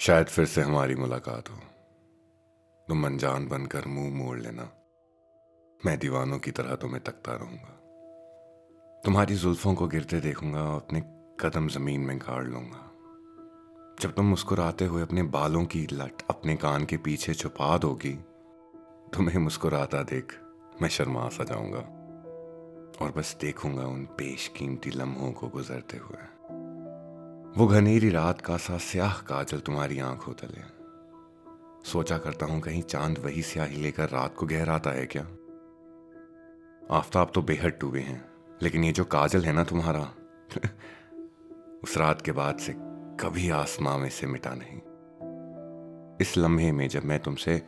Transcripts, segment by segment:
शायद फिर से हमारी मुलाकात हो। तुम अनजान बनकर मुँह मोड़ लेना। मैं दीवानों की तरह तुम्हें तकता रहूँगा। तुम्हारी जुल्फों को गिरते देखूँगा और अपने कदम ज़मीन में गाड़ लूँगा। जब तुम मुस्कुराते हुए अपने बालों की लट अपने कान के पीछे छुपा दोगी, तुम्हें मुस्कुराता देख मैं शर्मा सा जाऊँगा। और बस देखूँगा उन पेश कीमती लम्हों को गुजरते हुए। वो घनेरी रात का सा स्याह काजल तुम्हारी आँखों तले। सोचा करता हूँ कहीं चाँद वही स्याही लेकर रात को गहराता है क्या? आफ्ताब तो बेहद डूबे हैं, लेकिन ये जो काजल है ना तुम्हारा, उस रात के बाद से कभी आसमां में से मिटा नहीं। इस लम्हे में जब मैं तुमसे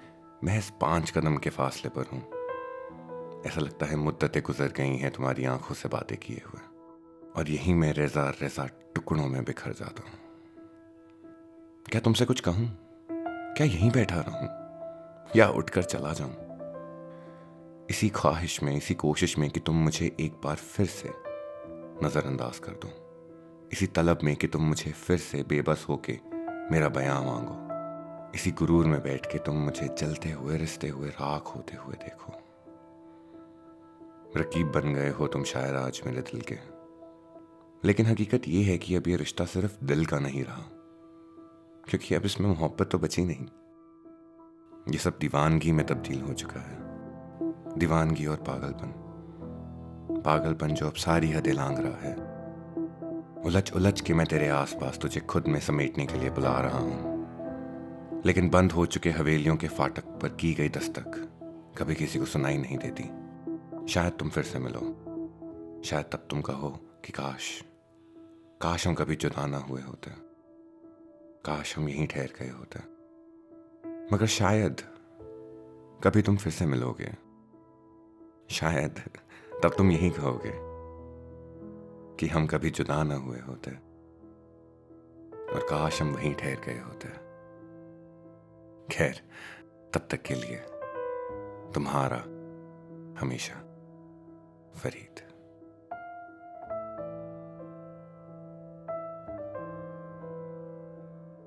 महज पाँच कदम के फासले पर हूँ, ऐसा लगता है मुद्दतें गुजर गई हैं तुम्हारी आँखों से बातें किए हुए। और यही मैं रेजा रेजा टुकड़ों में बिखर जाता हूँ। क्या तुमसे कुछ कहूँ? क्या यहीं बैठा रहूँ या उठकर चला जाऊँ? इसी ख्वाहिश में, इसी कोशिश में कि तुम मुझे एक बार फिर से नजरअंदाज कर दो। इसी तलब में कि तुम मुझे फिर से बेबस होके मेरा बयां मांगो। इसी गुरूर में बैठ के तुम मुझे जलते हुए रिश्ते हुए, राख होते हुए देखो। रकीब बन गए हो तुम शायद आज मेरे दिल के। लेकिन हकीकत यह है कि अब यह रिश्ता सिर्फ़ दिल का नहीं रहा। क्योंकि अब इसमें मोहब्बत तो बची नहीं। ये सब दीवानगी में तब्दील हो चुका है। दीवानगी और पागलपन। पागलपन जो अब सारी हदें लांग रहा है। उलझ उलझ के मैं तेरे आसपास तुझे खुद में समेटने के लिए बुला रहा हूँ। लेकिन बंद हो चुके हवेलियों के फाटक पर की गई दस्तक कभी किसी को सुनाई नहीं देती। शायद तुम फिर से मिलो। शायद तब तुम कहो कि काश। काश हम कभी जुदा ना हुए होते काश हम यहीं ठहर गए होते मगर शायद कभी तुम फिर से मिलोगे। शायद तब तुम यही कहोगे कि हम कभी जुदा ना हुए होते और काश हम वहीं ठहर गए होते। खैर, तब तक के लिए तुम्हारा हमेशा फरीद।